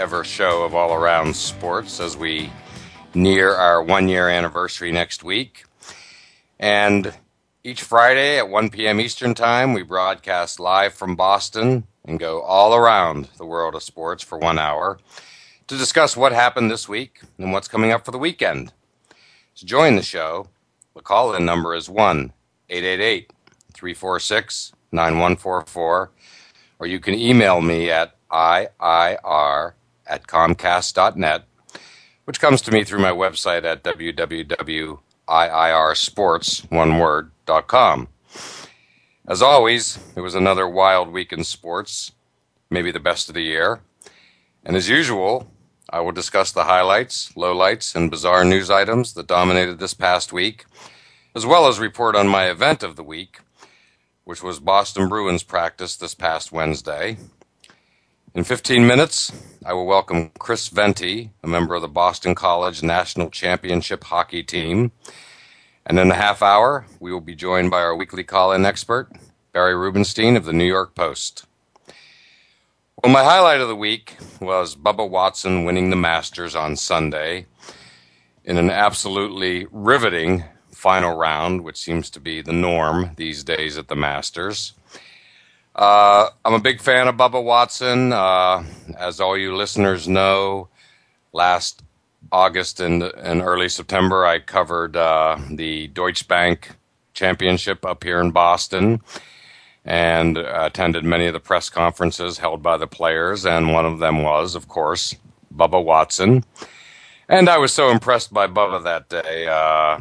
ever show of All Around Sports as we near our one year anniversary next week. And each Friday at 1 p.m. Eastern Time, we broadcast live from Boston and go all around the world of sports for one hour to discuss what happened this week and what's coming up for the weekend. To join the show, the call in number is 1 888 346 9144, or you can email me at IIR at comcast.net, which comes to me through my website at www.iirsports.com. As always, it was another wild week in sports, maybe the best of the year. And as usual, I will discuss the highlights, lowlights, and bizarre news items that dominated this past week, as well as report on my event of the week, which was Boston Bruins practice this past Wednesday. In 15 minutes, I will welcome Chris Venti, a member of the Boston College National Championship hockey team. And in a half hour, we will be joined by our weekly call in expert, Barry Rubenstein of the New York Post. Well, my highlight of the week was Bubba Watson winning the Masters on Sunday in an absolutely riveting final round, which seems to be the norm these days at the Masters. Uh, I'm a big fan of Bubba Watson. Uh, as all you listeners know, last August and, and early September, I covered uh, the Deutsche Bank Championship up here in Boston and attended many of the press conferences held by the players. And one of them was, of course, Bubba Watson. And I was so impressed by Bubba that day. Uh,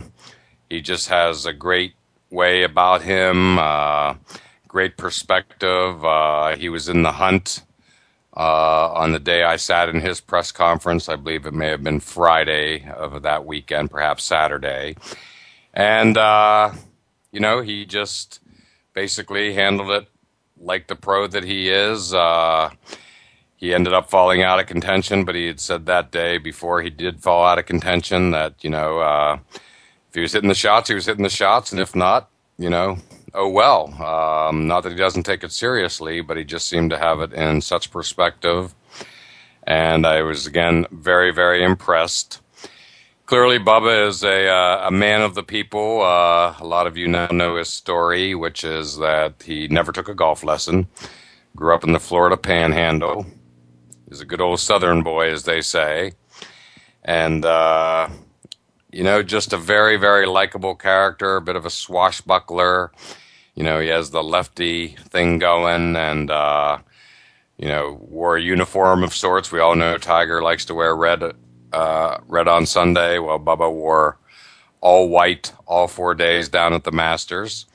he just has a great way about him. Great perspective. Uh, he was in the hunt uh, on the day I sat in his press conference. I believe it may have been Friday of that weekend, perhaps Saturday. And, uh, you know, he just basically handled it like the pro that he is. Uh, he ended up falling out of contention, but he had said that day before he did fall out of contention that, you know, uh, if he was hitting the shots, he was hitting the shots. And if not, you know, oh well. Um, not that he doesn't take it seriously, but he just seemed to have it in such perspective. And I was again very, very impressed. Clearly, Bubba is a, uh, a man of the people. Uh, a lot of you now know his story, which is that he never took a golf lesson, grew up in the Florida panhandle. He's a good old Southern boy, as they say. And, uh, you know, just a very, very likable character, a bit of a swashbuckler. You know, he has the lefty thing going and, uh, you know, wore a uniform of sorts. We all know Tiger likes to wear red, uh, red on Sunday. Well, Bubba wore all white all four days down at the Masters,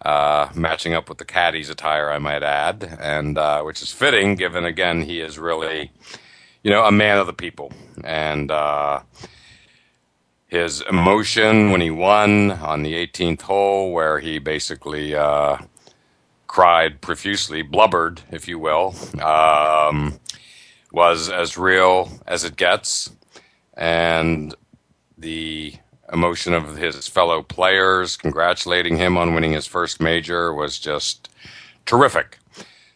uh, matching up with the caddy's attire, I might add, and, uh, which is fitting given, again, he is really, you know, a man of the people. And, uh, his emotion when he won on the 18th hole, where he basically uh, cried profusely, blubbered, if you will, um, was as real as it gets. And the emotion of his fellow players congratulating him on winning his first major was just terrific.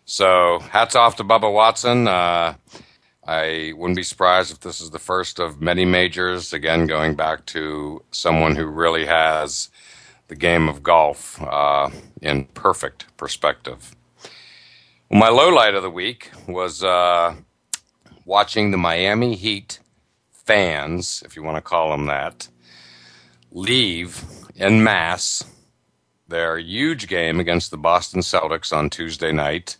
So, hats off to Bubba Watson. Uh, I wouldn't be surprised if this is the first of many majors. Again, going back to someone who really has the game of golf uh, in perfect perspective. Well, my low light of the week was uh, watching the Miami Heat fans, if you want to call them that, leave en masse their huge game against the Boston Celtics on Tuesday night.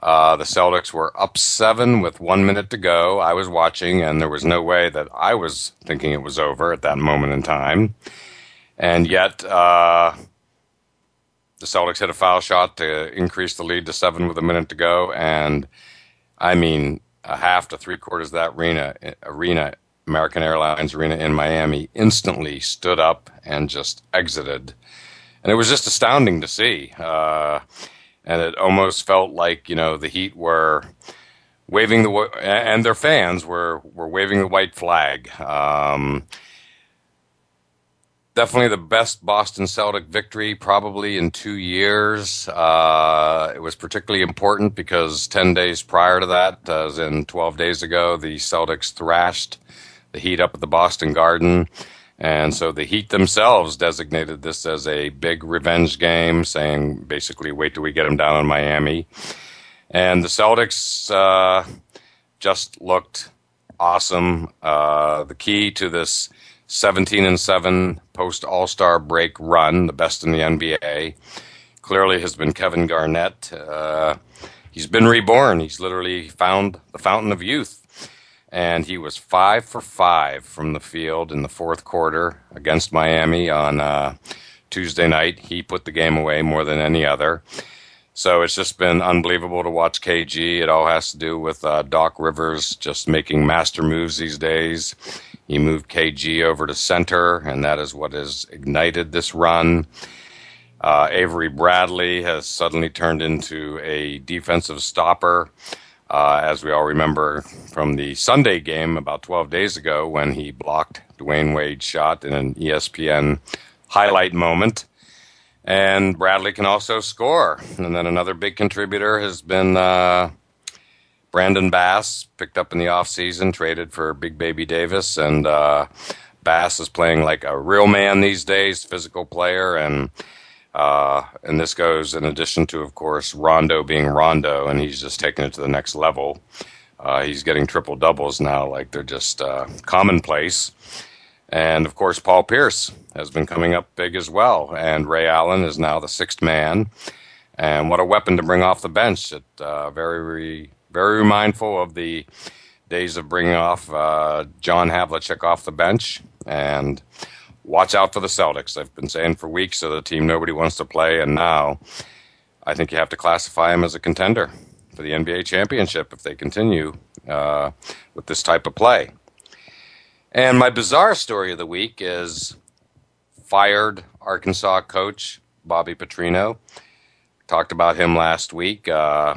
Uh, the Celtics were up seven with one minute to go. I was watching, and there was no way that I was thinking it was over at that moment in time. And yet, uh, the Celtics hit a foul shot to increase the lead to seven with a minute to go. And I mean, a half to three quarters of that arena, arena, American Airlines Arena in Miami, instantly stood up and just exited. And it was just astounding to see. Uh, and it almost felt like, you know, the Heat were waving the, and their fans were, were waving the white flag. Um, definitely the best Boston Celtic victory probably in two years. Uh, it was particularly important because 10 days prior to that, as in 12 days ago, the Celtics thrashed the Heat up at the Boston Garden. And so the Heat themselves designated this as a big revenge game, saying basically, wait till we get them down in Miami. And the Celtics uh, just looked awesome. Uh, the key to this 17 and 7 post All Star break run, the best in the NBA. Clearly has been Kevin Garnett. Uh, he's been reborn. He's literally found the fountain of youth. And he was five for five from the field in the fourth quarter against Miami on uh, Tuesday night. He put the game away more than any other. So it's just been unbelievable to watch KG. It all has to do with uh, Doc Rivers just making master moves these days. He moved KG over to center, and that is what has ignited this run. Uh, Avery Bradley has suddenly turned into a defensive stopper, uh, as we all remember from the Sunday game about 12 days ago when he blocked Dwyane Wade's shot in an ESPN highlight moment. And Bradley can also score. And then another big contributor has been uh, Brandon Bass picked up in the offseason, traded for Big Baby Davis, and uh, Bass is playing like a real man these days, physical player, and uh, and this goes in addition to, of course, Rondo being Rondo, and he's just taking it to the next level. Uh, he's getting triple doubles now, like they're just uh, commonplace. And of course, Paul Pierce has been coming up big as well, and Ray Allen is now the sixth man. And what a weapon to bring off the bench at uh, very very mindful of the days of bringing off uh, John Havlicek off the bench and watch out for the Celtics. I've been saying for weeks of the team nobody wants to play, and now I think you have to classify them as a contender for the NBA championship if they continue uh, with this type of play. And my bizarre story of the week is fired Arkansas coach Bobby Petrino. Talked about him last week. Uh,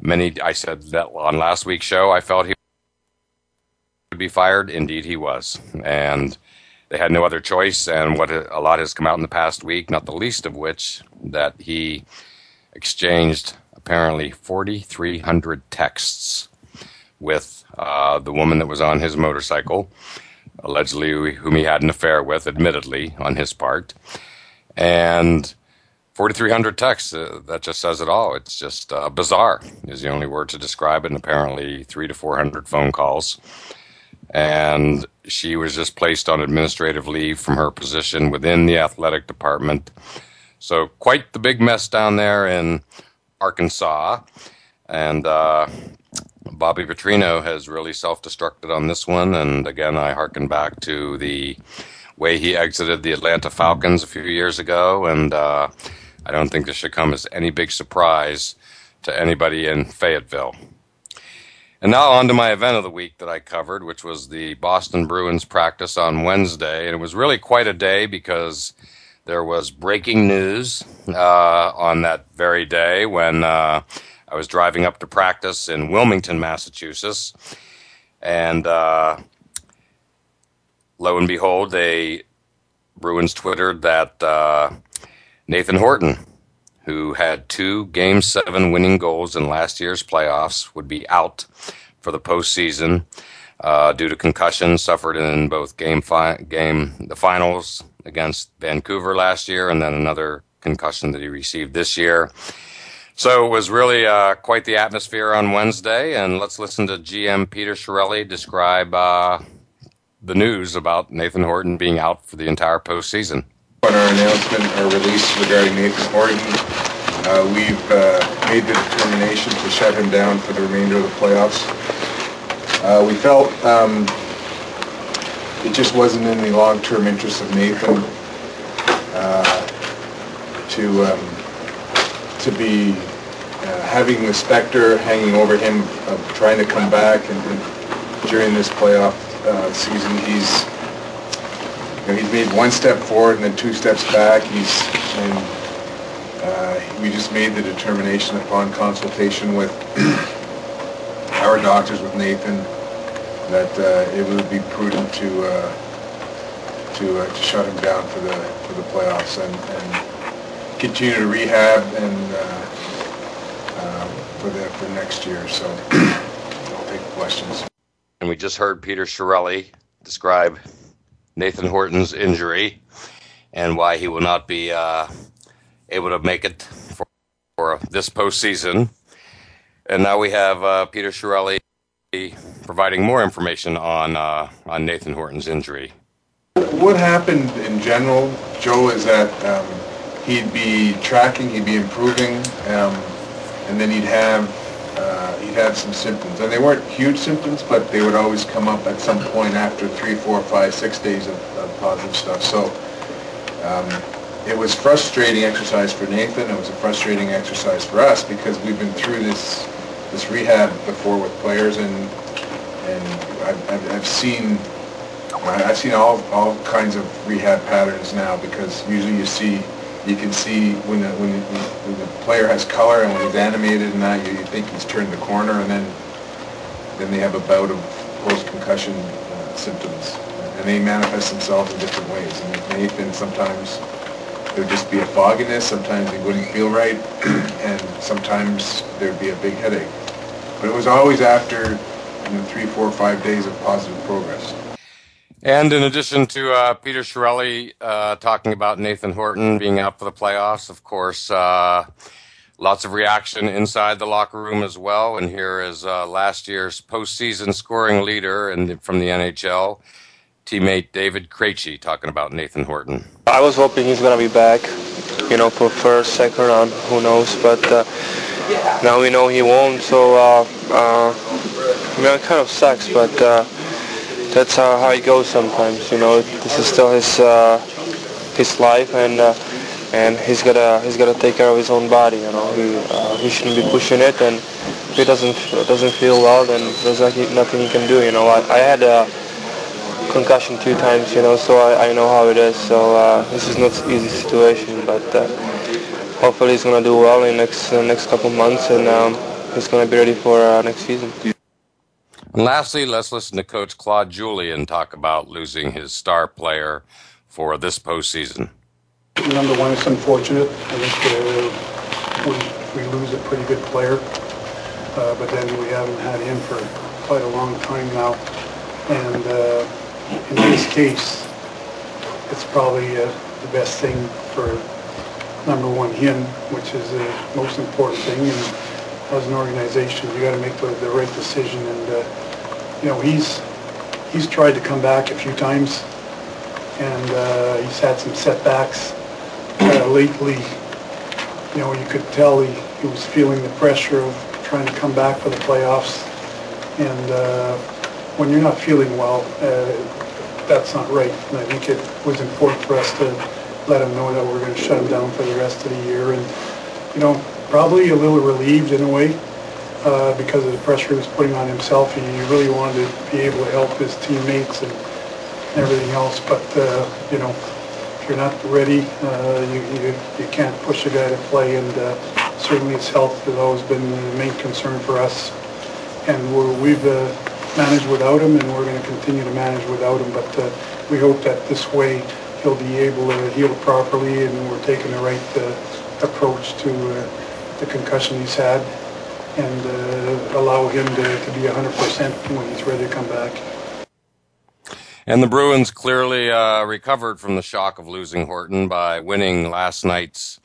Many, I said that on last week's show, I felt he would be fired. Indeed, he was. And they had no other choice. And what a lot has come out in the past week, not the least of which, that he exchanged apparently 4,300 texts with uh, the woman that was on his motorcycle, allegedly whom he had an affair with, admittedly, on his part. And 4,300 texts. Uh, that just says it all. It's just uh, bizarre, is the only word to describe it, and apparently three to 400 phone calls. And she was just placed on administrative leave from her position within the athletic department. So, quite the big mess down there in Arkansas. And uh, Bobby Petrino has really self destructed on this one. And again, I harken back to the way he exited the Atlanta Falcons a few years ago. And uh, I don't think this should come as any big surprise to anybody in Fayetteville. And now on to my event of the week that I covered, which was the Boston Bruins practice on Wednesday. And it was really quite a day because there was breaking news uh, on that very day when uh, I was driving up to practice in Wilmington, Massachusetts. And uh, lo and behold, they Bruins twittered that uh, Nathan Horton, who had two Game 7 winning goals in last year's playoffs, would be out for the postseason uh, due to concussion suffered in both game fi- game the finals against Vancouver last year, and then another concussion that he received this year. So it was really uh, quite the atmosphere on Wednesday, and let's listen to GM Peter Chiarelli describe uh, the news about Nathan Horton being out for the entire postseason. On our announcement, our release regarding Nathan Horton, uh, we've uh, made the determination to shut him down for the remainder of the playoffs. Uh, we felt um, it just wasn't in the long-term interest of Nathan uh, to um, to be uh, having the specter hanging over him of trying to come back and, and during this playoff uh, season he's you know, he's made one step forward and then two steps back he's and uh, we just made the determination upon consultation with our doctors with Nathan that uh, it would be prudent to uh, to, uh, to shut him down for the for the playoffs and, and continue to rehab and uh, uh, for the for next year. So I'll take questions. And we just heard Peter Chiarelli describe Nathan Horton's injury and why he will not be uh, able to make it for, for this postseason. And now we have Peter Chiarelli providing more information on uh, on Nathan Horton's injury. What happened in general, Joe, is that um, he'd be tracking, he'd be improving, um, and then he'd have uh, he'd have some symptoms, and they weren't huge symptoms, but they would always come up at some point after three, four, five, six days of, of positive stuff. So. Um, it was frustrating exercise for Nathan. It was a frustrating exercise for us because we've been through this this rehab before with players, and and I've, I've, I've seen I've seen all all kinds of rehab patterns now because usually you see you can see when the when the, when the player has color and when he's animated and that you, you think he's turned the corner and then then they have a bout of post concussion uh, symptoms and they manifest themselves in different ways. And with Nathan, sometimes it would just be a fogginess, sometimes he wouldn't feel right, and sometimes there'd be a big headache. But it was always after you know, three, four, five days of positive progress. And in addition to uh, Peter Chiarelli uh, talking about Nathan Horton being out for the playoffs, of course, uh, lots of reaction inside the locker room as well. And here is uh, last year's postseason scoring leader and from the NHL, teammate David Krejci talking about Nathan Horton. I was hoping he's gonna be back, you know, for first, second round, who knows? But uh, now we know he won't, so uh, uh, I mean, it kind of sucks, but that's how, how it goes sometimes. You know, this is still his uh, his life, and uh, and he's gotta he's gotta take care of his own body. You know, he uh, he shouldn't be pushing it, and if he doesn't doesn't feel well, then there's nothing he can do. You know, I, I had a concussion two times, you know, so I, I know how it is. So uh, this is not an easy situation, but uh, hopefully he's to do well in next uh, next couple months, and um, he's to be ready for next season. And lastly, let's listen to Coach Claude Julien talk about losing his star player for this postseason. Number one, it's unfortunate. I think uh, we, we lose a pretty good player, uh, but then we haven't had him for quite a long time now. And uh, in this case, it's probably uh, the best thing for number one him, which is the most important thing. And as an organization, you got to make the, the, right decision. And uh, you know, he's he's tried to come back a few times, and uh, he's had some setbacks uh, lately. You know, you could tell he, he was feeling the pressure of trying to come back for the playoffs, and uh, when you're not feeling well, uh, that's not right. And I think it was important for us to let him know that we're going to shut him down for the rest of the year. And, you know, probably a little relieved in a way uh, because of the pressure he was putting on himself. He really wanted to be able to help his teammates and everything else. But, uh, you know, if you're not ready, uh, you, you, you, can't push a guy to play. And uh, certainly his health has always been the main concern for us. And we've uh, manage without him, and we're going to continue to manage without him. But uh, we hope that this way he'll be able to heal properly, and we're taking the right uh, approach to uh, the concussion he's had. And uh, allow him to, to be 100% when he's ready to come back. And the Bruins clearly uh, recovered from the shock of losing Horton by winning last night's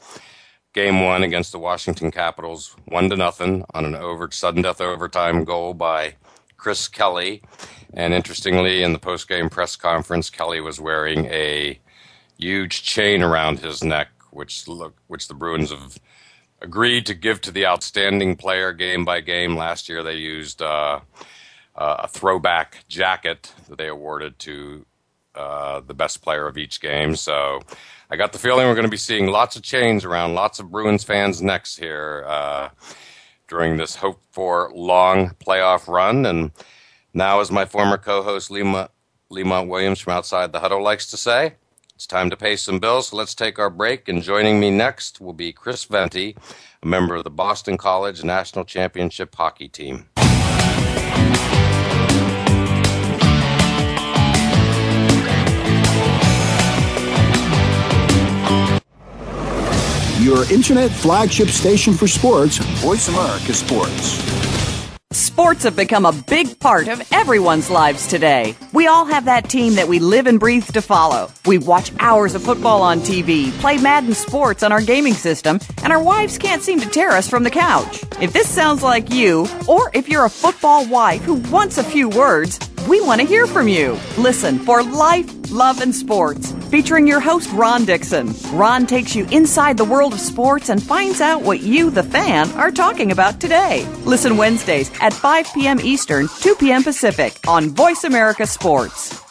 game one against the Washington Capitals, one to nothing on an over sudden death overtime goal by Chris Kelly. And interestingly, in the post game press conference, Kelly was wearing a huge chain around his neck, which look which the Bruins have agreed to give to the outstanding player game by game. Last year, they used uh, uh, a throwback jacket that they awarded to uh, the best player of each game. So I got the feeling we're going to be seeing lots of chains around lots of Bruins fans' necks here uh, during this hoped for long playoff run. And now, as my former co host Lemont, Lemont Williams from Outside the Huddle likes to say, it's time to pay some bills, so let's take our break. And joining me next will be Chris Venti, a member of the Boston College National Championship hockey team. Your internet flagship station for sports, Voice America Sports. Sports have become a big part of everyone's lives today. We all have that team that we live and breathe to follow. We watch hours of football on TV, play Madden Sports on our gaming system, and our wives can't seem to tear us from the couch. If this sounds like you, or if you're a football wife who wants a few words, we want to hear from you. Listen for Life, Love, and Sports, featuring your host, Ron Dixon. Ron takes you inside the world of sports and finds out what you, the fan, are talking about today. Listen Wednesdays at 5 p.m. Eastern, 2 p.m. Pacific on Voice America Sports.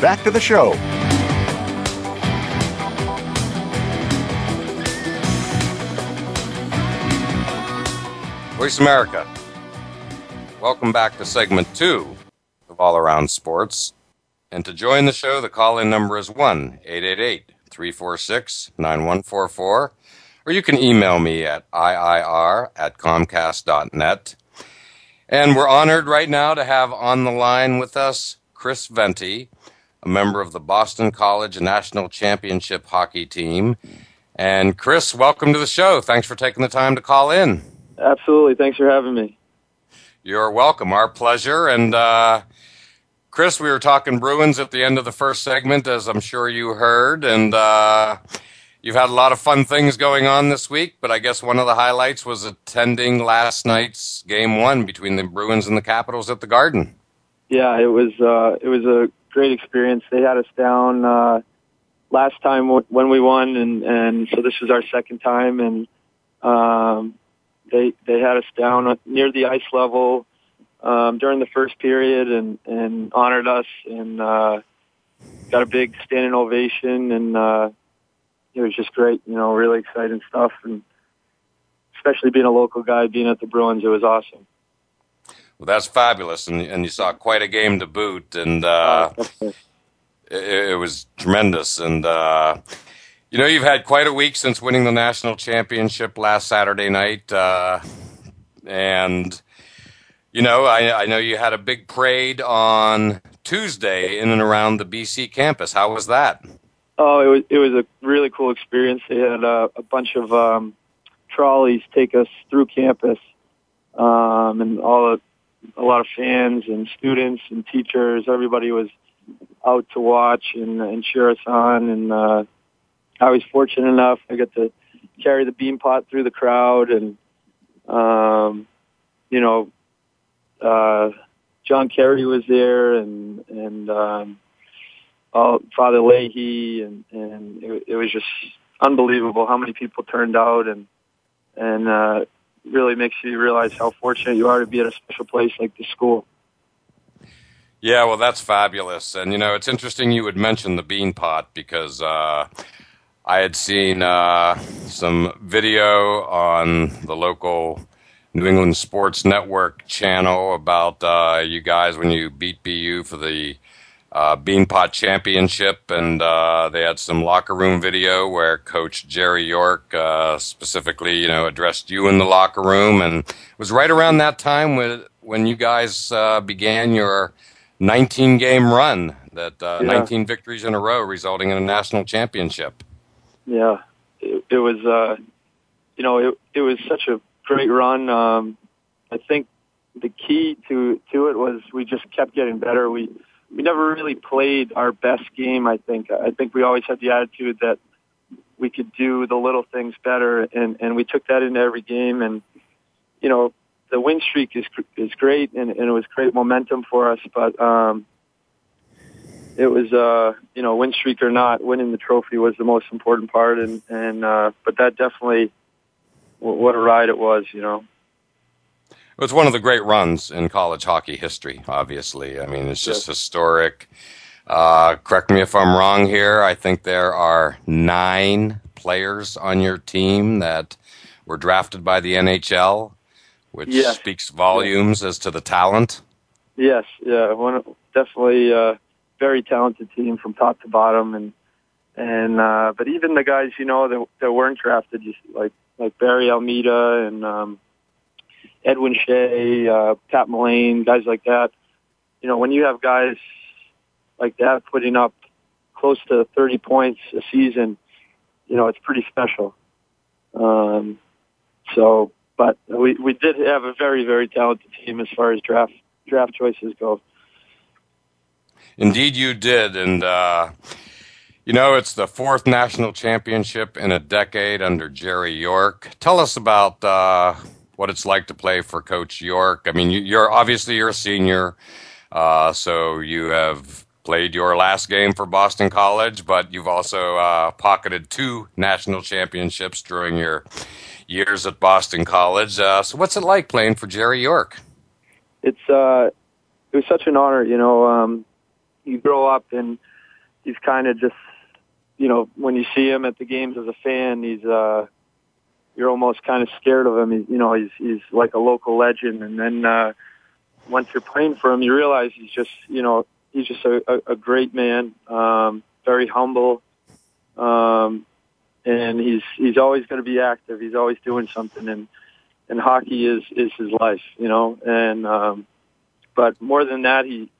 back to the show. Voice America. Welcome back to segment two of All Around Sports. And to join the show, the call in number is 1 888 346 9144. Or you can email me at IIR at Comcast.net. And we're honored right now to have on the line with us Chris Venti, a member of the Boston College National Championship hockey team. And Chris, welcome to the show. Thanks for taking the time to call in. Absolutely. Thanks for having me. You're welcome. Our pleasure. And uh, Chris, we were talking Bruins at the end of the first segment, as I'm sure you heard. And uh, you've had a lot of fun things going on this week. But I guess one of the highlights was attending last night's game one between the Bruins and the Capitals at the Garden. Yeah, it was uh, it was a great experience. They had us down uh, last time w- when we won, and and so this was our second time, and um, they they had us down near the ice level um, during the first period, and and honored us, and uh, got a big standing ovation, and uh, it was just great. You know, really exciting stuff, and especially being a local guy, being at the Bruins, it was awesome. Well, that's fabulous, and and you saw quite a game to boot, and uh, it, it was tremendous. And uh, you know, you've had quite a week since winning the national championship last Saturday night, uh, and you know, I, I know you had a big parade on Tuesday in and around the BC campus. How was that? Oh, it was it was a really cool experience. They had uh, a bunch of um, trolleys take us through campus, um, and all the a lot of fans and students and teachers. Everybody was out to watch and, and cheer us on. And uh, I was fortunate enough I got to carry the bean pot through the crowd, and um, you know, uh, John Kerry was there, and and um, all, Father Leahy, and and it, it was just unbelievable how many people turned out, and and uh, really makes you realize how fortunate you are to be at a special place like the school. Yeah, well, that's fabulous. And, you know, it's interesting you would mention the bean pot because uh, I had seen uh, some video on the local New England Sports Network channel about uh, you guys when you beat BU for the uh, Beanpot Championship, and uh, they had some locker room video where Coach Jerry York uh, specifically, you know, addressed you in the locker room, and it was right around that time when when you guys uh, began your 19 game run, that uh, yeah. 19 victories in a row, resulting in a national championship. Yeah, it, it was, uh, you know, it it was such a great run. Um, I think the key to to it was we just kept getting better. We we never really played our best game. I think I think we always had the attitude that we could do the little things better, and and we took that into every game. And you know, the win streak is is great, and, and it was great momentum for us. But um, it was uh, you know, win streak or not, winning the trophy was the most important part. And and uh, but that definitely, what a ride it was, you know. It's one of the great runs in college hockey history, obviously. I mean, it's just yes. historic. Uh, correct me if I'm wrong here. I think there are nine players on your team that were drafted by the NHL, which yes. speaks volumes as to the talent. Yes, yeah, one definitely a uh, very talented team from top to bottom, and and uh, but even the guys you know that, that weren't drafted, just like like Barry Almeida and um, Edwin Shea, uh, Pat Mullane, guys like that. You know, when you have guys like that putting up close to 30 points a season, you know, it's pretty special. Um, so, but we, we did have a very, very talented team as far as draft, draft choices go. Indeed, you did. And, uh, you know, it's the fourth national championship in a decade under Jerry York. Tell us about, uh, what it's like to play for Coach York. I mean, you, are obviously you're a senior, uh, so you have played your last game for Boston College, but you've also uh, pocketed two national championships during your years at Boston College. Uh, so, what's it like playing for Jerry York? It's uh, it was such an honor. You know, um, you grow up and he's kind of just, you know, when you see him at the games as a fan, he's uh, you're almost kind of scared of him. He's, you know, he's he's like a local legend, and then uh, once you're playing for him, you realize he's just, you know, he's just a, a, a great man, um, very humble, um, and he's he's always going to be active. He's always doing something, and and hockey is is his life, you know. And um, but more than that, he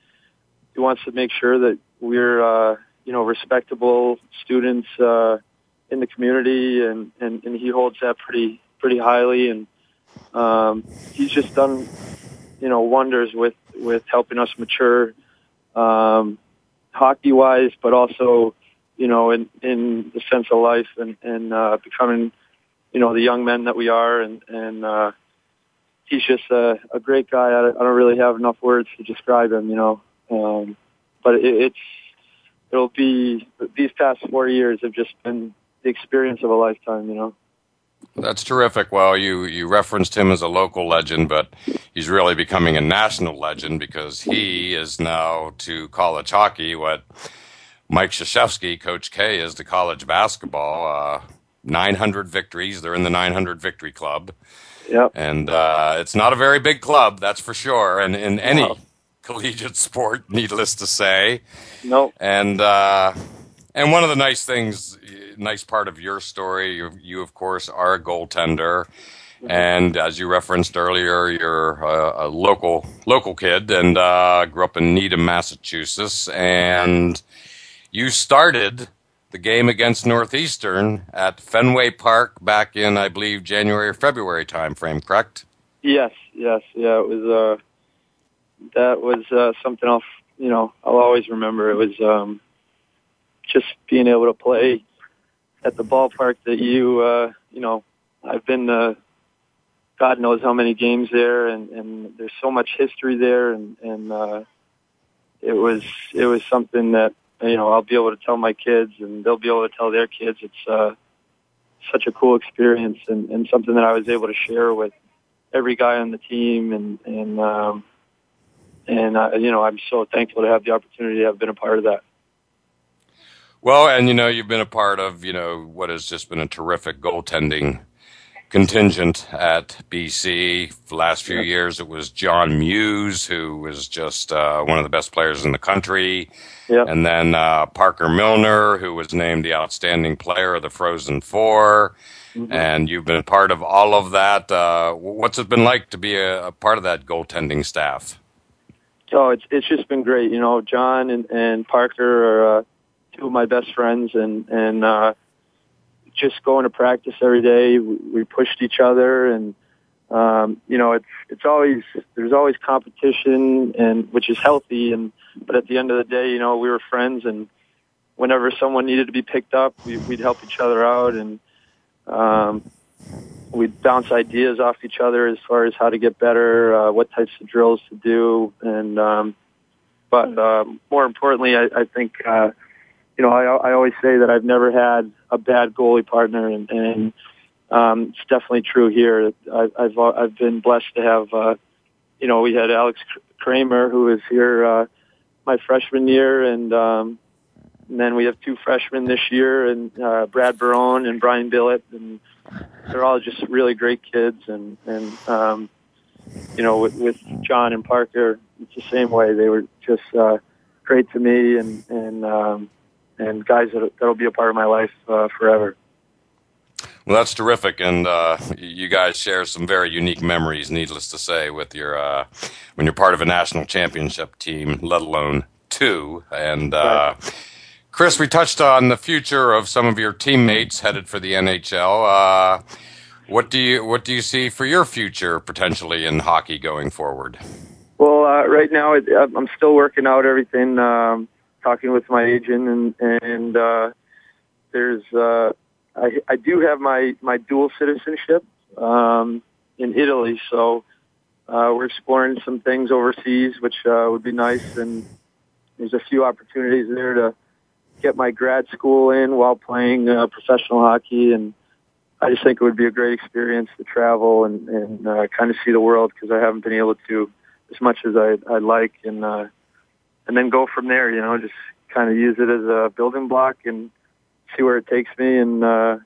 he wants to make sure that we're uh, you know respectable students. Uh, in the community, and, and, and he holds that pretty pretty highly. And um, he's just done, you know, wonders with with helping us mature, um, hockey wise, but also, you know, in in the sense of life and and uh, becoming, you know, the young men that we are. And and uh, he's just a, a great guy. I, I don't really have enough words to describe him, you know. Um, but it, it's it'll be these past four years have just been the experience of a lifetime, you know. That's terrific. Well, you, you referenced him as a local legend, but he's really becoming a national legend because he is now to college hockey what Mike Krzyzewski, Coach K, is to college basketball. Uh, 900 victories. They're in the 900 victory club. Yep. And uh, it's not a very big club, that's for sure. And in any collegiate sport, needless to say. No. Nope. And uh, and one of the nice things, nice part of your story, you, you of course are a goaltender, and as you referenced earlier, you're a, a local local kid and uh, grew up in Needham, Massachusetts, and you started the game against Northeastern at Fenway Park back in, I believe, January or February timeframe. Correct? Yes, yes, yeah. It was uh, that was uh, something I'll you know I'll always remember. It was um, just being able to play at the ballpark that you uh, you know I've been to God knows how many games there, and and there's so much history there, and and uh, it was it was something that you know I'll be able to tell my kids, and they'll be able to tell their kids. It's uh, such a cool experience, and, and something that I was able to share with every guy on the team, and and um, and uh, you know I'm so thankful to have the opportunity to have been a part of that. Well, and you know, you've been a part of, you know, what has just been a terrific goaltending contingent at BC. The last few years, it was John Muse, who was just uh, one of the best players in the country. And then uh, Parker Milner, who was named the outstanding player of the Frozen 4 Mm-hmm. And you've been a part of all of that. Uh, what's it been like to be a, a part of that goaltending staff? Oh, it's it's just been great. You know, John and, and Parker are uh, two of my best friends, and and uh, just going to practice every day, we, pushed each other, and um, you know, it's it's always there's always competition, and which is healthy, and but at the end of the day, you know, we were friends, and whenever someone needed to be picked up, we, we'd help each other out, and um, we'd bounce ideas off each other as far as how to get better, uh, what types of drills to do, and um, but um, more importantly, I, I think uh, you know I, I always say that I've never had a bad goalie partner, and, and um, it's definitely true here. I, I've I've been blessed to have uh, you know we had Alex Kramer who was here uh, my freshman year, and um, and then we have two freshmen this year, and uh, Brad Barone and Brian Billett, and they're all just really great kids. And and um, you know, with, with John and Parker, it's the same way. They were just uh, great to me, and and um, and guys that that'll be a part of my life uh, forever. Well, that's terrific, and uh, you guys share some very unique memories. Needless to say, with your uh, when you're part of a national championship team, let alone two. And uh, Chris, we touched on the future of some of your teammates headed for the NHL. Uh, what do you what do you see for your future potentially in hockey going forward? Well, uh, right now it, I'm still working out everything, um, talking with my agent, and and uh, there's uh, I, I do have my my dual citizenship um, in Italy, so uh, we're exploring some things overseas, which uh, would be nice, and there's a few opportunities there to get my grad school in while playing uh, professional hockey, and I just think it would be a great experience to travel and, and uh, kind of see the world because I haven't been able to as much as I, I'd like, and uh, and then go from there. You know, just kind of use it as a building block and see where it takes me. And uh,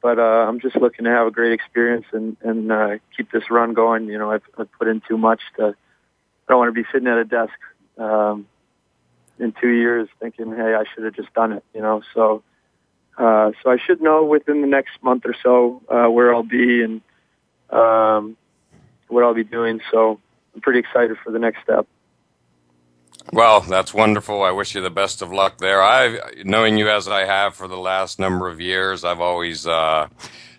but uh, I'm just looking to have a great experience and and uh, keep this run going. You know, I've, I've put in too much to. I don't want to be sitting at a desk um, in two years thinking, "Hey, I should have just done it." You know, so. Uh, so I should know within the next month or so uh, where I'll be and um, what I'll be doing. So I'm pretty excited for the next step. Well, that's wonderful. I wish you the best of luck there. I, knowing you as I have for the last number of years, I've always uh,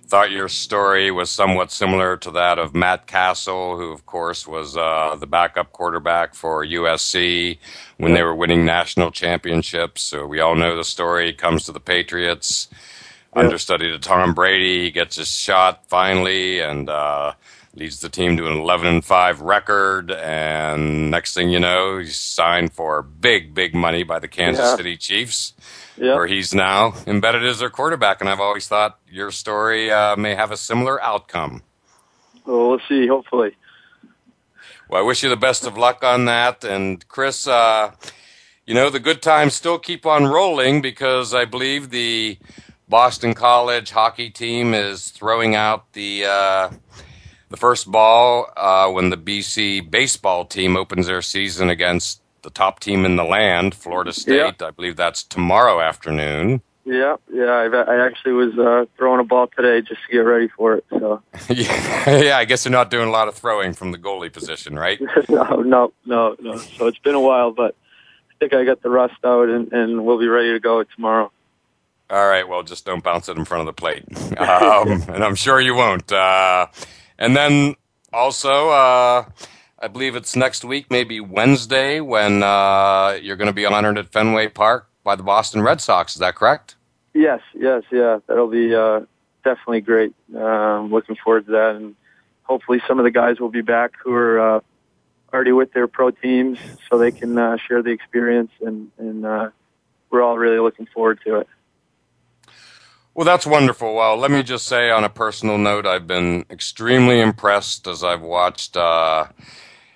thought your story was somewhat similar to that of Matt Cassel, who, of course, was uh, the backup quarterback for USC when they were winning national championships. So we all know the story. He comes to the Patriots, understudy to Tom Brady. He gets his shot finally, and uh, leads the team to an 11 and 5 record. And next thing you know, he's signed for big, big money by the Kansas Yeah. City Chiefs Yeah. where he's now embedded as their quarterback. And I've always thought your story uh, may have a similar outcome. Well, we'll see. Hopefully. Well, I wish you the best of luck on that. And Chris, uh, you know, the good times still keep on rolling because I believe the Boston College hockey team is throwing out the uh, the first ball uh, when the BC baseball team opens their season against the top team in the land, Florida State. I believe that's tomorrow afternoon. Yeah, yeah. I, I actually was uh, throwing a ball today just to get ready for it. So yeah, yeah, I guess you're not doing a lot of throwing from the goalie position, right? no, no, no, no. So it's been a while, but I think I got the rust out, and, and we'll be ready to go tomorrow. All right, well, just don't bounce it in front of the plate. Um, and I'm sure you won't. Uh, and then also, uh, I believe it's next week, maybe Wednesday, when uh, you're going to be honored at Fenway Park by the Boston Red Sox. Is that correct? Yes, yes, yeah. That'll be uh, definitely great. Um, looking forward to that, and hopefully some of the guys will be back who are uh, already with their pro teams, so they can uh, share the experience, and, and uh, we're all really looking forward to it. Well, that's wonderful. Well, let me just say on a personal note, I've been extremely impressed as I've watched uh,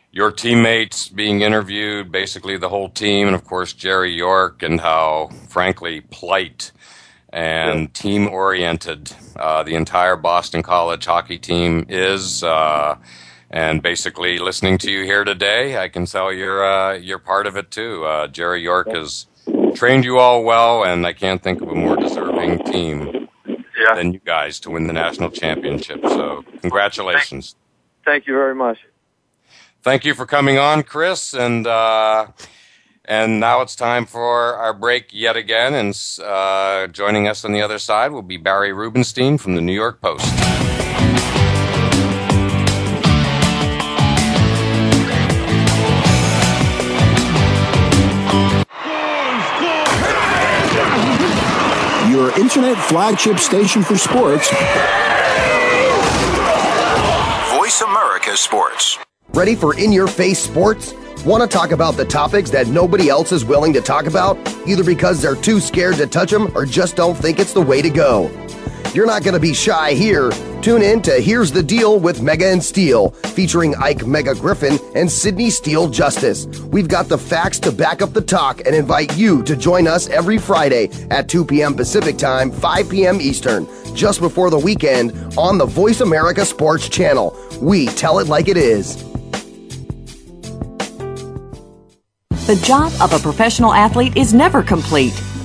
your teammates being interviewed, basically the whole team, and of course Jerry York, and how, frankly, polite and yeah. team oriented uh, the entire Boston College hockey team is. Uh, and basically, listening to you here today, I can tell you're uh, you're part of it too. Uh, Jerry York yeah. has trained you all well, and I can't think of a more deserving team yeah. than you guys to win the national championship. So, congratulations! Thank you very much. Thank you for coming on, Chris, and. Uh, and now it's time for our break yet again. And uh, joining us on the other side will be Barry Rubenstein from the New York Post. Internet flagship station for sports. Voice America Sports. Ready for in your face sports? Want to talk about the topics that nobody else is willing to talk about, either because they're too scared to touch them or just don't think it's the way to go? You're not going to be shy here. Tune in to Here's the Deal with Mega and Steel, featuring Ike Mega Griffin and Sydney Steel Justice. We've got the facts to back up the talk and invite you to join us every Friday at 2 p.m. Pacific Time, 5 p.m. Eastern, just before the weekend on the Voice America Sports Channel. We tell it like it is. The job of a professional athlete is never complete.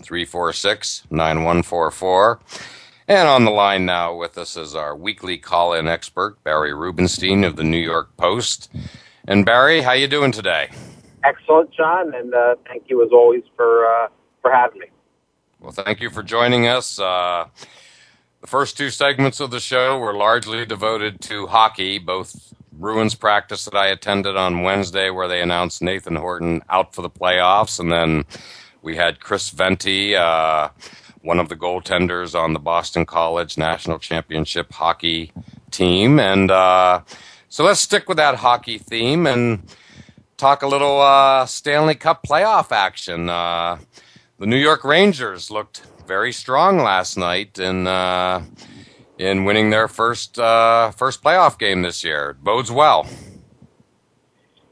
346 9144. And on the line now with us is our weekly call-in expert, Barry Rubenstein of the New York Post. And Barry, how you doing today? Excellent, John, and uh, thank you as always for uh, for having me. Well, thank you for joining us. Uh, the first two segments of the show were largely devoted to hockey, both Bruins practice that I attended on Wednesday, where they announced Nathan Horton out for the playoffs, and then we had Chris Venti, uh, one of the goaltenders on the Boston College National Championship hockey team. And uh, so let's stick with that hockey theme and talk a little uh, Stanley Cup playoff action. Uh, the New York Rangers looked very strong last night in uh, in winning their first uh, first playoff game this year. It bodes well.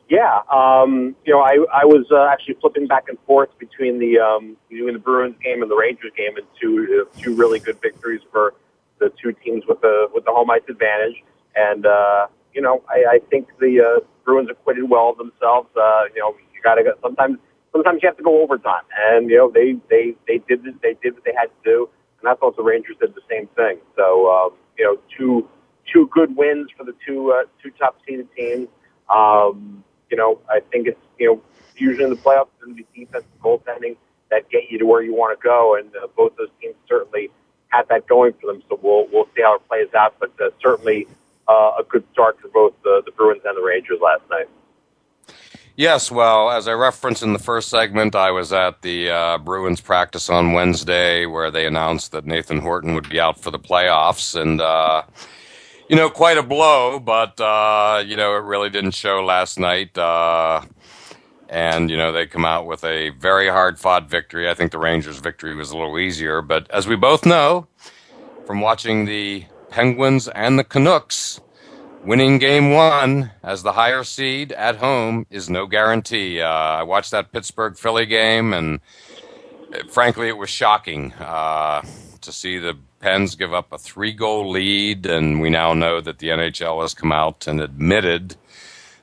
Yeah, um, you know, I I was uh, actually flipping back and forth between the um, between the Bruins game and the Rangers game, and two uh, two really good victories for the two teams with the with the home ice advantage. And uh, you know, I, I think the uh, Bruins acquitted well themselves. Uh, you know, you got to go. Sometimes sometimes you have to go overtime, and you know they they they did they did what they had to do, and I thought the Rangers did the same thing. So um, you know, two two good wins for the two uh, two top seeded teams. Um, you know, I think it's you know usually in the playoffs it's going to be defense and goaltending that get you to where you want to go, and uh, both those teams certainly have that going for them. So we'll we'll see how it plays out, but uh, certainly uh, a good start for both the, the Bruins and the Rangers last night. Yes, well, as I referenced in the first segment, I was at the uh, Bruins practice on Wednesday where they announced that Nathan Horton would be out for the playoffs, and uh, you know, quite a blow, but uh, you know, it really didn't show last night. Uh, and you know, they come out with a very hard-fought victory. I think the Rangers' victory was a little easier, but as we both know from watching the Penguins and the Canucks Winning game one as the higher seed at home is no guarantee. Uh, I watched that Pittsburgh Philly game, and uh, frankly, it was shocking uh, to see the Pens give up a three goal lead. And we now know that the NHL has come out and admitted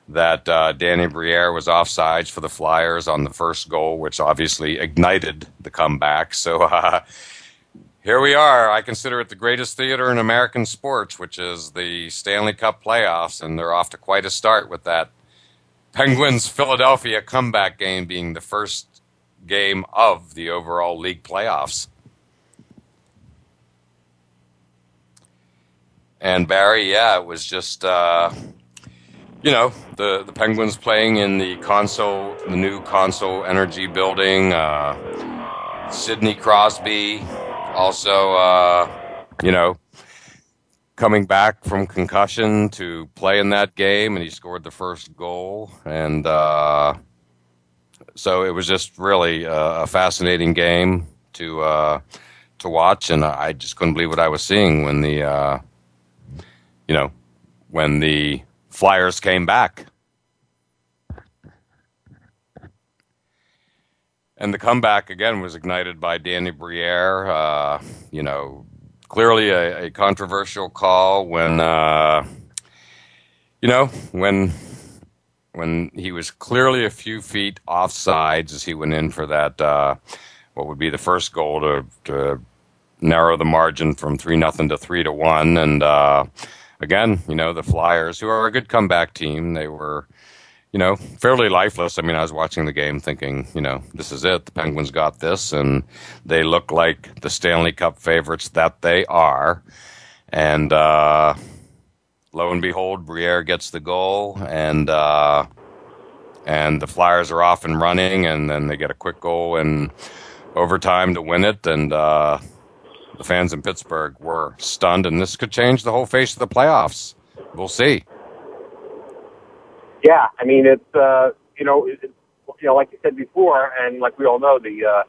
that uh, Danny Briere was offsides for the Flyers on the first goal, which obviously ignited the comeback. So, uh, here we are. I consider it the greatest theater in American sports, which is the Stanley Cup playoffs, and they're off to quite a start with that Penguins Philadelphia comeback game being the first game of the overall league playoffs. And Barry, yeah, it was just uh, you know the the Penguins playing in the CONSOL, the new CONSOL Energy building. Uh, Sidney Crosby, also, uh, you know, coming back from concussion to play in that game, and he scored the first goal. And uh, so it was just really a fascinating game to uh, to watch, and I just couldn't believe what I was seeing when the uh, you know when the Flyers came back. and the comeback again was ignited by Danny Briere. Uh, you know, clearly a, a controversial call when uh, you know when when he was clearly a few feet off sides as he went in for that uh, what would be the first goal to, to narrow the margin from three nothing to three to one and uh, again you know the Flyers who are a good comeback team they were you know, fairly lifeless. I mean, I was watching the game thinking, you know, this is it. The Penguins got this, and they look like the Stanley Cup favorites that they are. And uh, lo and behold, Briere gets the goal, and uh, and the Flyers are off and running, and then they get a quick goal in overtime to win it, and uh, the fans in Pittsburgh were stunned, and this could change the whole face of the playoffs. We'll see yeah, I mean it's uh, you know it, you know like you said before, and like we all know the uh,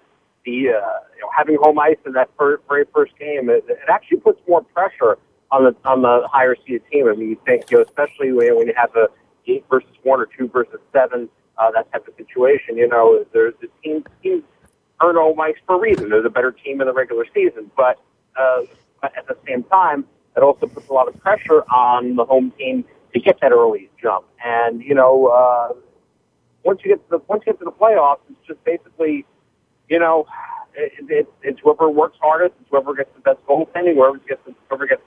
the uh, you know having home ice in that first, very first game, it, it actually puts more pressure on the on the higher seeded team. I mean, you think you know especially when, when you have a eight versus one or two versus seven uh, that type of situation. You know, there's the team teams earn home ice for a reason. They're the better team in the regular season, but uh, at the same time, it also puts a lot of pressure on the home team to get that early jump. And you know, uh, once you get to the once you get to the playoffs, it's just basically, you know, it, it, it's whoever works hardest, it's whoever gets the best goaltending, whoever gets the, whoever gets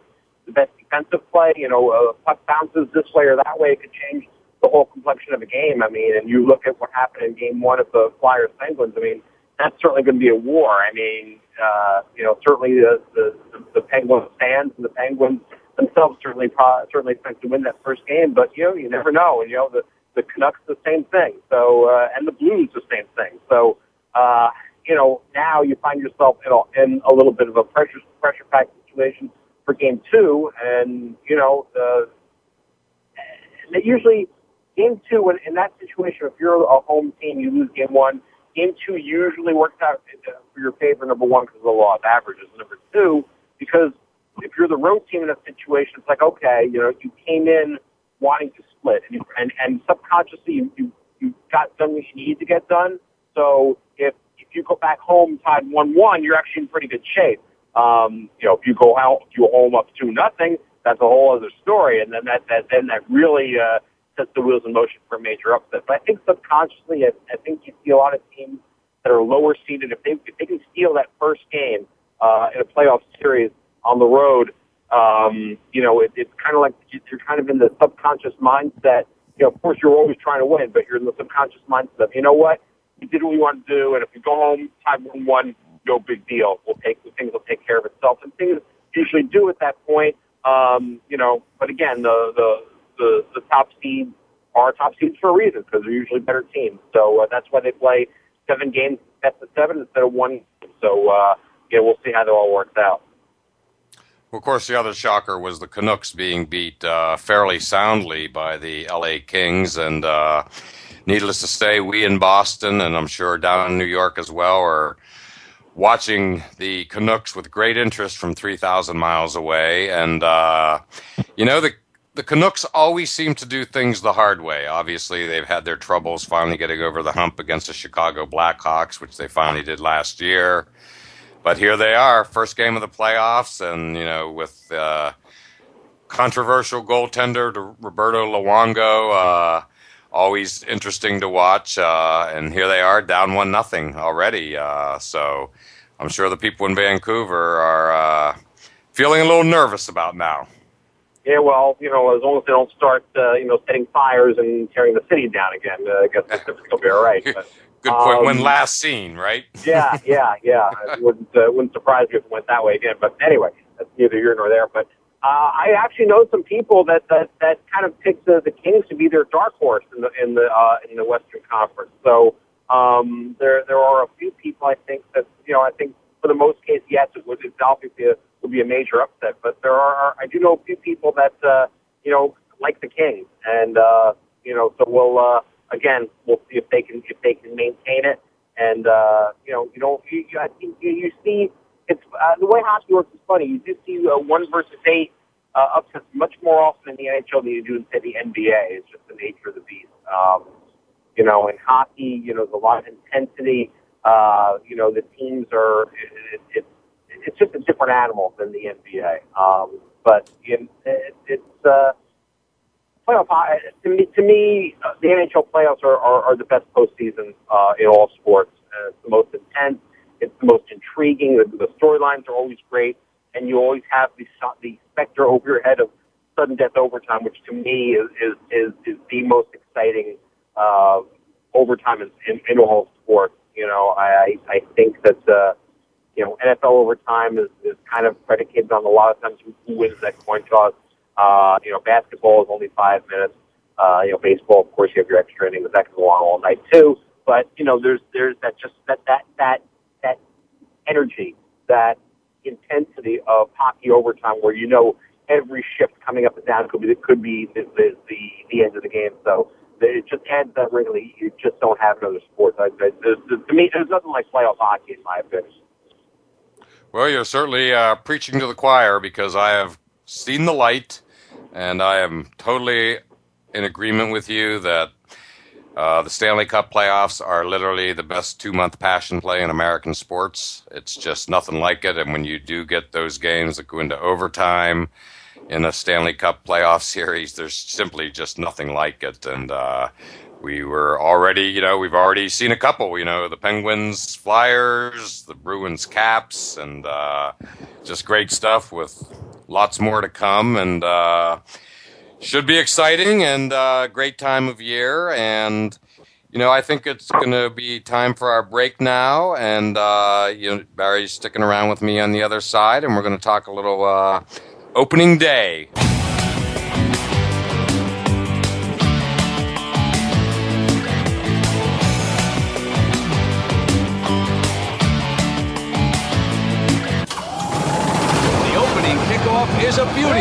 the best defensive play. You know, uh, puck bounces this way or that way, it could change the whole complexion of a game. I mean, and you look at what happened in Game One of the Flyers Penguins. I mean, that's certainly going to be a war. I mean, uh, you know, certainly the the, the Penguins fans and the Penguins themselves certainly pro- certainly expect to win that first game, but you know you never know. And you know the the Canucks the same thing. So uh, and the Blues the same thing. So uh, you know now you find yourself in a, in a little bit of a pressure pressure packed situation for game two, and you know and usually game two when in that situation if you're a home team you lose game one. Two usually works out for your favor. Number one because of the law of averages. Number two because if you're the road team in a situation, it's like, okay, you know, you came in wanting to split and, you, and, and subconsciously you, you, you got done what you needed to get done. So if, if you go back home tied 1-1, you're actually in pretty good shape. Um, you know, if you go out, if you home up 2 nothing, that's a whole other story. And then that, that, then that really, uh, sets the wheels in motion for a major upset. But I think subconsciously, I, I think you see a lot of teams that are lower seeded. If they, if they can steal that first game, uh, in a playoff series, on the road, um, you know, it, it's kind of like you're kind of in the subconscious mindset. You know, of course, you're always trying to win, but you're in the subconscious mindset of, you know what, we did what we wanted to do, and if we go home, time one one, no big deal. We'll take things will take care of itself, and things usually do at that point. Um, you know, but again, the the the, the top seeds are top seeds for a reason because they're usually better teams. So uh, that's why they play seven games best of seven instead of one. So uh, yeah, we'll see how that all works out. Well, of course, the other shocker was the Canucks being beat uh, fairly soundly by the LA Kings. And uh, needless to say, we in Boston, and I'm sure down in New York as well, are watching the Canucks with great interest from 3,000 miles away. And, uh, you know, the the Canucks always seem to do things the hard way. Obviously, they've had their troubles finally getting over the hump against the Chicago Blackhawks, which they finally did last year. But here they are, first game of the playoffs, and you know, with uh, controversial goaltender Roberto Luongo, uh, always interesting to watch. Uh, and here they are, down one nothing already. Uh, so I'm sure the people in Vancouver are uh, feeling a little nervous about now. Yeah, well, you know, as long as they don't start, uh, you know, setting fires and tearing the city down again, uh, I guess will be all right. But, Good point. Um, when last seen, right? yeah, yeah, yeah. It wouldn't uh, wouldn't surprise me if it went that way again. But anyway, that's neither here nor there. But uh, I actually know some people that that that kind of picked the, the Kings to be their dark horse in the in the uh, in the Western Conference. So um, there there are a few people I think that you know I think for the most case yes it would it's obviously a, would be a major upset. But there are I do know a few people that uh, you know like the Kings and uh, you know so we'll. Uh, again, we'll see if they can if they can maintain it. And uh, you know, you know, you, you, I think you, you see it's uh, the way hockey works is funny. You do see uh, one versus eight uh, upsets much more often in the NHL than you do in say the NBA. It's just the nature of the beast. Um, you know, in hockey, you know, there's a lot of intensity. Uh, you know, the teams are it, it, it's just a different animal than the NBA. Um, but it, it, it's uh, playoff to me, to me, uh, the NHL playoffs are, are, are the best postseason uh, in all sports. Uh, it's the most intense. It's the most intriguing. The, the storylines are always great, and you always have the the specter over your head of sudden death overtime, which to me is is is, is the most exciting uh, overtime in, in, in all sports. You know, I I think that uh, you know NFL overtime is is kind of predicated on a lot of times who, wins that coin toss. Uh, you know, basketball is only five minutes. Uh, you know, baseball, of course, you have your extra inning, but that can go on all night too. But you know, there's there's that just that that that that energy, that intensity of hockey overtime, where you know every shift coming up and down could be could be the the, the end of the game. So it just adds that wrinkly you just don't have in other sports. I, I, to me, there's nothing like playoff hockey, in my opinion. Well, you're certainly uh, preaching to the choir because I have seen the light, and I am totally in agreement with you that uh, the Stanley Cup playoffs are literally the best two month passion play in American sports. It's just nothing like it. And when you do get those games that go into overtime in a Stanley Cup playoff series, there's simply just nothing like it. And uh, we were already, you know, we've already seen a couple, you know, the Penguins Flyers, the Bruins Caps, and uh, just great stuff with lots more to come, and uh, should be exciting and uh, great time of year. And you know, I think it's going to be time for our break now. And uh, you know, Barry's sticking around with me on the other side, and we're going to talk a little uh, opening day. The opening kickoff is a beauty.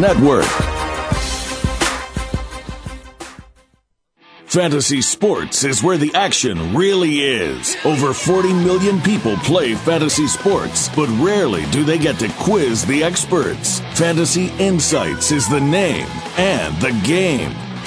Network. Fantasy sports is where the action really is. Over 40 million people play fantasy sports, but rarely do they get to quiz the experts. Fantasy Insights is the name and the game.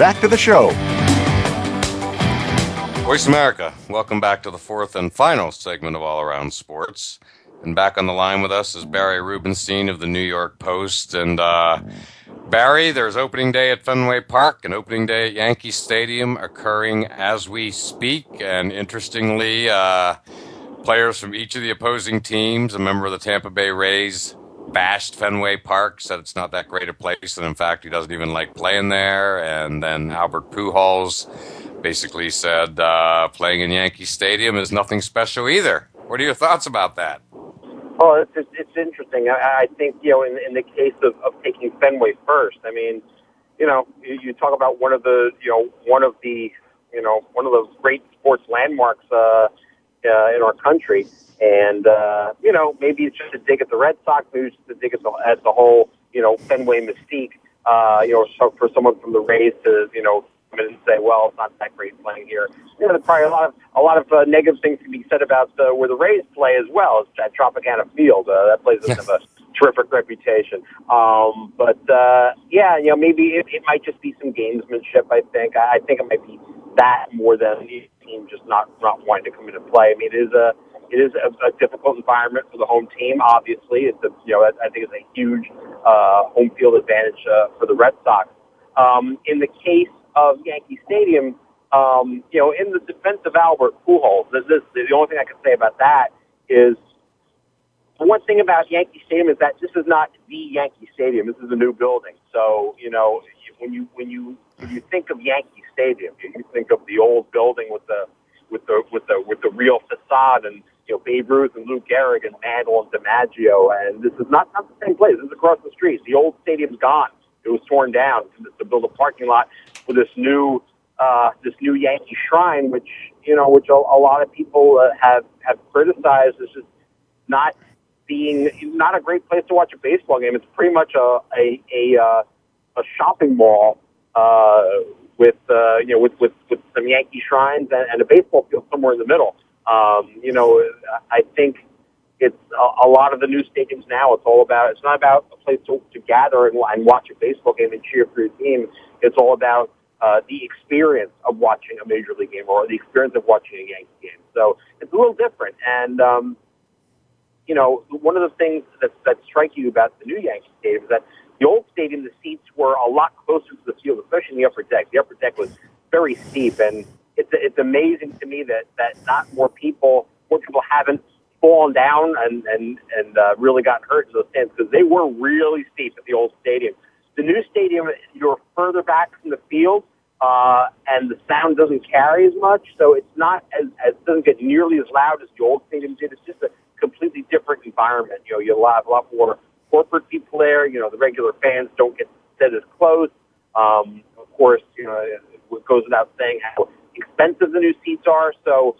back to the show. Voice America, welcome back to the fourth and final segment of All Around Sports. And back on the line with us is Barry Rubenstein of the New York Post. And uh, Barry, there's opening day at Fenway Park and opening day at Yankee Stadium occurring as we speak. And interestingly, uh, players from each of the opposing teams, a member of the Tampa Bay Rays, bashed Fenway Park, said it's not that great a place, and in fact, he doesn't even like playing there. And then Albert Pujols basically said uh, playing in Yankee Stadium is nothing special either. What are your thoughts about that? Well, it's it's, it's interesting. I, I think you know, in, in the case of, of taking Fenway first, I mean, you know, you, talk about one of the you know one of the you know one of the great sports landmarks uh, uh, in our country, and uh, you know maybe it's just a dig at the Red Sox, maybe it's just a dig at the, at the whole you know Fenway mystique. Uh, you know, so for someone from the Rays to you know come in and say, well, it's not that great playing here. You know, there's probably a lot of a lot of uh, negative things can be said about uh, where the Rays play as well. It's at Tropicana Field. Uh, that place doesn't have a terrific reputation. Um, but uh, yeah, you know, maybe it, it might just be some gamesmanship. I think. I, I think it might be that more than team just not not wanting to come in and play. I mean, it is a it is a, a difficult environment for the home team. Obviously, it's a you know I, think it's a huge uh, home field advantage uh, for the Red Sox. Um, in the case of Yankee Stadium, um, you know, in the defense of Albert Pujols, this is the only thing I can say about that is one thing about Yankee Stadium is that this is not the Yankee Stadium. This is a new building. So, you know, when you when you when you think of Yankee Stadium, you think of the old building with the with the with the with the real facade and you know Babe Ruth and Lou Gehrig and Mantle and DiMaggio, and this is not not the same place. This is across the street. The old stadium's gone. It was torn down to, build a parking lot for this new uh, this new Yankee Shrine, which you know, which a, a lot of people uh, have have criticized as just not being not a great place to watch a baseball game. It's pretty much a a a, uh, a shopping mall uh, with uh, you know with, with with some Yankee shrines and, and a baseball field somewhere in the middle. Um, you know, I think it's a, a lot of the new stadiums now. It's all about. It's not about a place to, to gather and, and watch a baseball game and cheer for your team. It's all about uh, the experience of watching a major league game or the experience of watching a Yankee game. So it's a little different. And um, you know, one of the things that that's striking you about the new Yankee Stadium is that the old stadium, the seats were a lot closer to the field, especially in the upper deck. The upper deck was very steep, and it's it's amazing to me that that not more people, more people haven't fallen down and and and uh, really gotten hurt in those stands because they were really steep at the old stadium. The new stadium, you're further back from the field, uh, and the sound doesn't carry as much, so it's not as, as doesn't get nearly as loud as the old stadium did. It's just a completely different environment. You know, you'll have a lot more corporate people there. You know, the regular fans don't get sit as close. Um, of course, you know, it goes without saying how expensive the new seats are. So,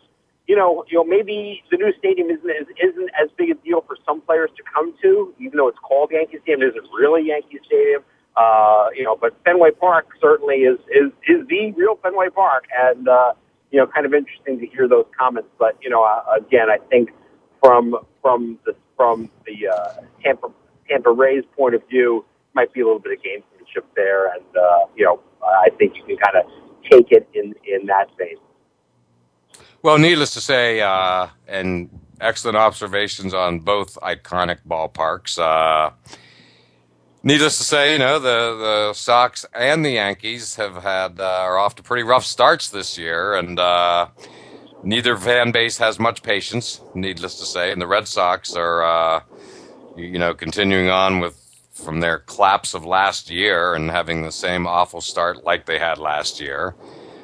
you know, you know, maybe the new stadium isn't as, isn't as big a deal for some players to come to, even though it's called Yankee Stadium. It isn't really Yankee Stadium. Uh, you know, but Fenway Park certainly is is is the real Fenway Park, and uh, you know, kind of interesting to hear those comments. But you know, uh, again, I think from from the from the uh, Tampa Tampa Rays point of view, might be a little bit of gamesmanship there, and uh, you know, I think you can kind of take it in in that vein. Well, needless to say, uh, and excellent observations on both iconic ballparks. Uh, needless to say, you know the the Sox and the Yankees have had uh, are off to pretty rough starts this year, and uh, neither fan base has much patience. Needless to say, and the Red Sox are uh, you know continuing on with from their collapse of last year and having the same awful start like they had last year.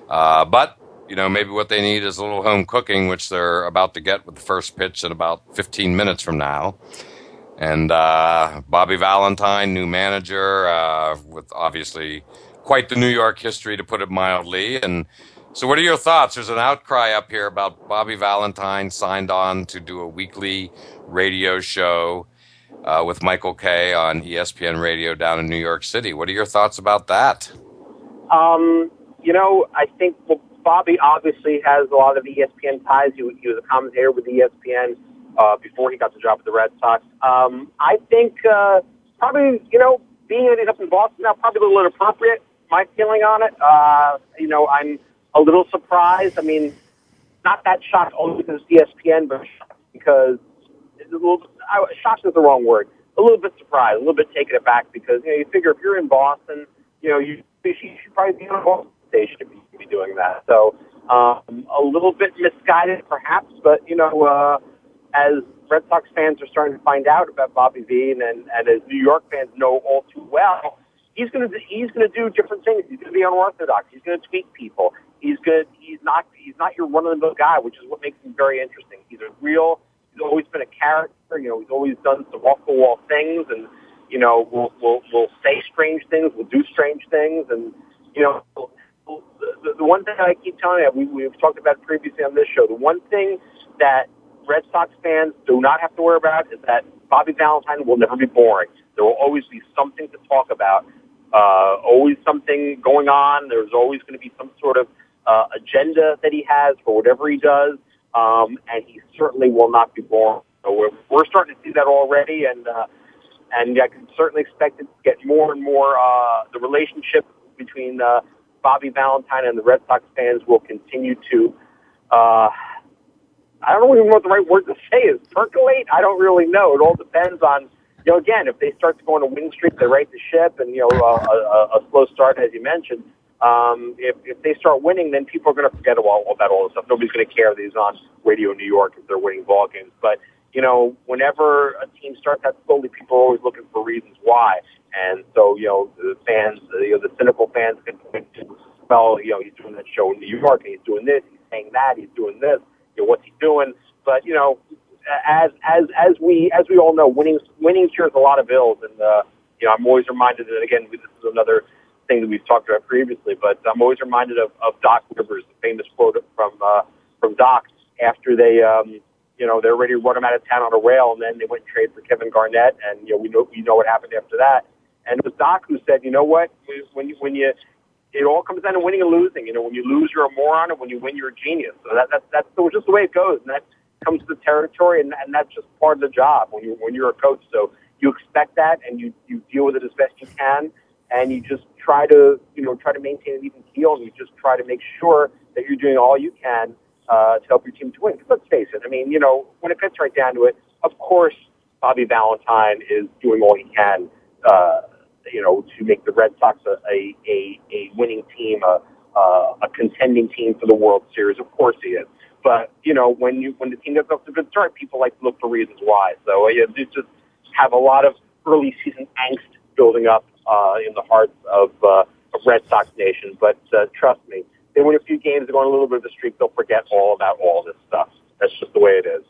Uh, but you know, maybe what they need is a little home cooking, which they're about to get with the first pitch in about 15 minutes from now. And uh, Bobby Valentine, new manager, uh, with obviously quite the New York history, to put it mildly. And so, what are your thoughts? There's an outcry up here about Bobby Valentine signed on to do a weekly radio show uh, with Michael Kay on ESPN Radio down in New York City. What are your thoughts about that? Um, you know, I think well, Bobby obviously has a lot of ESPN ties. He, he was a commentator with ESPN uh, before he got the job with the Red Sox. Um, I think uh, probably, you know, being he's up in Boston now, probably a little inappropriate. My feeling on it, uh, you know, I'm a little surprised. I mean, not that shocked only because ESPN, but because it's a little, I, shocked is the wrong word. A little bit surprised, a little bit taken aback because you know you figure if you're in Boston, you know you, you should probably be on a Boston station if you be doing that. So um, a little bit misguided, perhaps, but you know, uh, as Red Sox fans are starting to find out about Bobby V, and and as New York fans know all too well, he's going to he's going to do different things. He's going to be unorthodox. He's going to tweak people. He's good. He's not he's not your run of the mill guy, which is what makes him very interesting. He's a real. He's always been a character. You know, he's always done some off the wall things, and you know, we'll we'll we'll say strange things, we'll do strange things, and you know, the, the one thing I keep telling you, we, we've talked about previously on this show, the one thing that Red Sox fans do not have to worry about is that Bobby Valentine will never be boring. There will always be something to talk about, uh, always something going on. There's always going to be some sort of uh, agenda that he has for whatever he does, um, and he certainly will not be boring. So we're, we're starting to see that already, and uh, and I can certainly expect it to get more and more. Uh, the relationship between uh, Bobby Valentine and the Red Sox fans will continue to, uh, I don't even know what the right word to say is, percolate? I don't really know. It all depends on, you know, again, if they start to go on a win streak, they right the ship, and, you know, uh, a, a slow start, as you mentioned. Um, if, if they start winning, then people are going to forget all, about all this stuff. Nobody's going to care that he's on radio New York if they're winning ball games. But, you know, whenever a team starts out slowly, people are always looking for reasons why. And so, you know, the fans, you know, the cynical fans can point well, you know, he's doing that show in New York, and he's doing this, he's saying that, he's doing this. You know, what's he doing? But you know, as as as we as we all know, winning winning cures a lot of ills, and uh, you know, I'm always reminded that again. This is another thing that we've talked about previously, but I'm always reminded of, of Doc Rivers, the famous quote from uh, from Doc after they. Um, you know, they're ready to run him out of town on a rail, and then they went and trade for Kevin Garnett, and you know, we know we know what happened after that. And it was Doc who said, you know what, when you, when you, it all comes down to winning and losing. You know, when you lose, you're a moron, and when you win, you're a genius. So that, that that's just the way it goes, and that comes to the territory, and, and that's just part of the job when you when you're a coach. So you expect that, and you you deal with it as best you can, and you just try to you know try to maintain an even keel, and you just try to make sure that you're doing all you can uh, to help your team to win. Because let's face it, I mean, you know, when it gets right down to it, of course, Bobby Valentine is doing all he can. Uh, you know, to make the Red Sox a, a, a, a winning team, a, uh, a contending team for the World Series. Of course he is. But, you know, when you, when the team off to good start, people like to look for reasons why. So, uh, you just have a lot of early season angst building up, uh, in the hearts of, uh, of Red Sox Nation. But, uh, trust me, they win a few games, they go on a little bit of a streak, they'll forget all about all this stuff. That's just the way it is.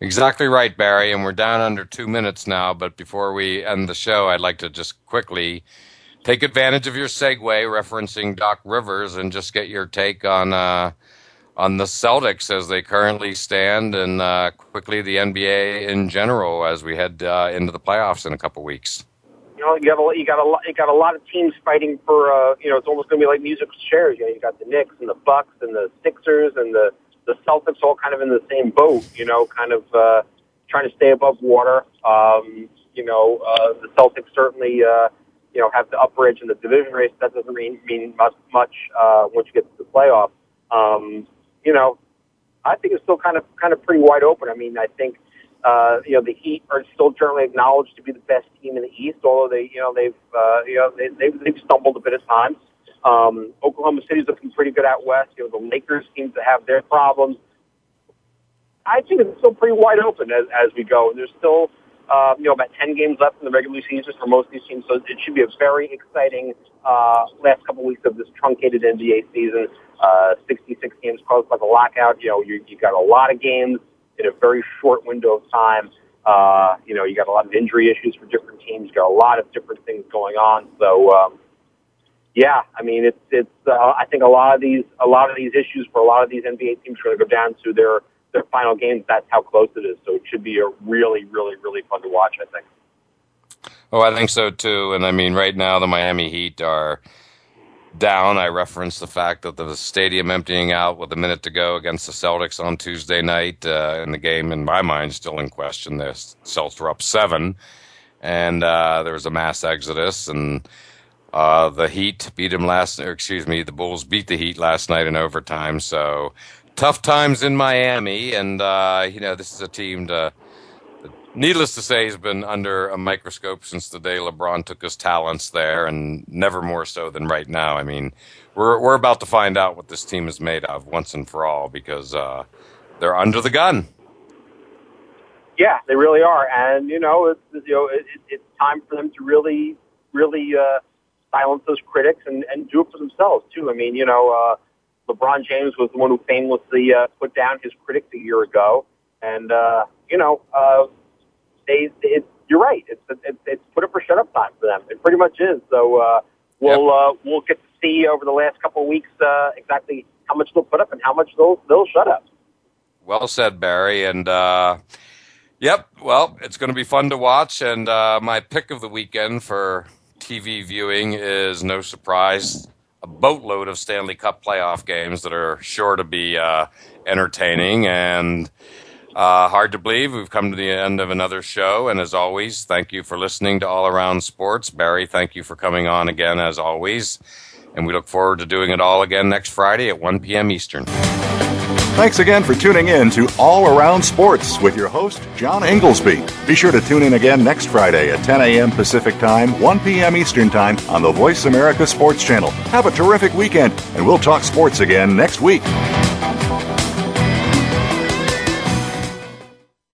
Exactly right, Barry. And we're down under two minutes now. But before we end the show, I'd like to just quickly take advantage of your segue referencing Doc Rivers and just get your take on uh, on the Celtics as they currently stand, and uh, quickly the NBA in general as we head uh, into the playoffs in a couple weeks. You know, you have a you got a lot you got a lot of teams fighting for uh, you know it's almost going to be like musical chairs. You know, you got the Knicks and the Bucks and the Sixers and the the Celtics all kind of in the same boat, you know, kind of uh, trying to stay above water. Um, you know, uh, the Celtics certainly, uh, you know, have the upper edge in the division race. That doesn't mean, mean much, much uh, once you get to the playoffs. Um, you know, I think it's still kind of kind of pretty wide open. I mean, I think uh, you know the Heat are still generally acknowledged to be the best team in the East, although they you know they've uh, you know they, they've, they've stumbled a bit at times. Um, Oklahoma City's looking pretty good out west. You know, the Lakers seem to have their problems. I think it's still pretty wide open as, as we go. And there's still, uh, you know, about 10 games left in the regular season for most of these teams, so it should be a very exciting uh, last couple weeks of this truncated NBA season. Uh, 66 games caused by the lockout. You know, you, you got a lot of games in a very short window of time. Uh, you know, you got a lot of injury issues for different teams. You got a lot of different things going on. So, um, yeah, I mean, it's it's. Uh, I think a lot of these a lot of these issues for a lot of these NBA teams are going to go down to their their final games. That's how close it is. So it should be a really, really, really fun to watch. I think. Oh, I think so too. And I mean, right now the Miami Heat are down. I referenced the fact that the stadium emptying out with a minute to go against the Celtics on Tuesday night, uh, and the game, in my mind, still in question. The Celtics were up seven, and uh, there was a mass exodus, and uh, the Heat beat him last, or excuse me, the Bulls beat the Heat last night in overtime. So tough times in Miami, and uh, you know this is a team to. Needless to say, he's been under a microscope since the day LeBron took his talents there, and never more so than right now. I mean, we're we're about to find out what this team is made of once and for all because uh, they're under the gun. Yeah, they really are, and you know, it's you know, it, it's time for them to really, really uh, silence those critics and, and do it for themselves too. I mean, you know, uh, LeBron James was the one who famously uh, put down his critics a year ago, and uh, you know, uh, they, it, you're right. It's, it's it's put up or shut up time for them. It pretty much is. So uh, we'll uh, we'll get to see over the last couple of weeks uh, exactly how much they'll put up and how much they'll they'll shut up. Well said, Barry. And uh, yep, well, it's going to be fun to watch. And uh, my pick of the weekend for TV viewing is no surprise a boatload of Stanley Cup playoff games that are sure to be uh, entertaining and uh, hard to believe. We've come to the end of another show, and as always, thank you for listening to All Around Sports. Barry, thank you for coming on again, as always, and we look forward to doing it all again next Friday at 1 p.m. Eastern. Thanks again for tuning in to All Around Sports with your host, John Inglesby. Be sure to tune in again next Friday at 10 a.m. Pacific Time, 1 p.m. Eastern Time on the Voice America Sports Channel. Have a terrific weekend, and we'll talk sports again next week.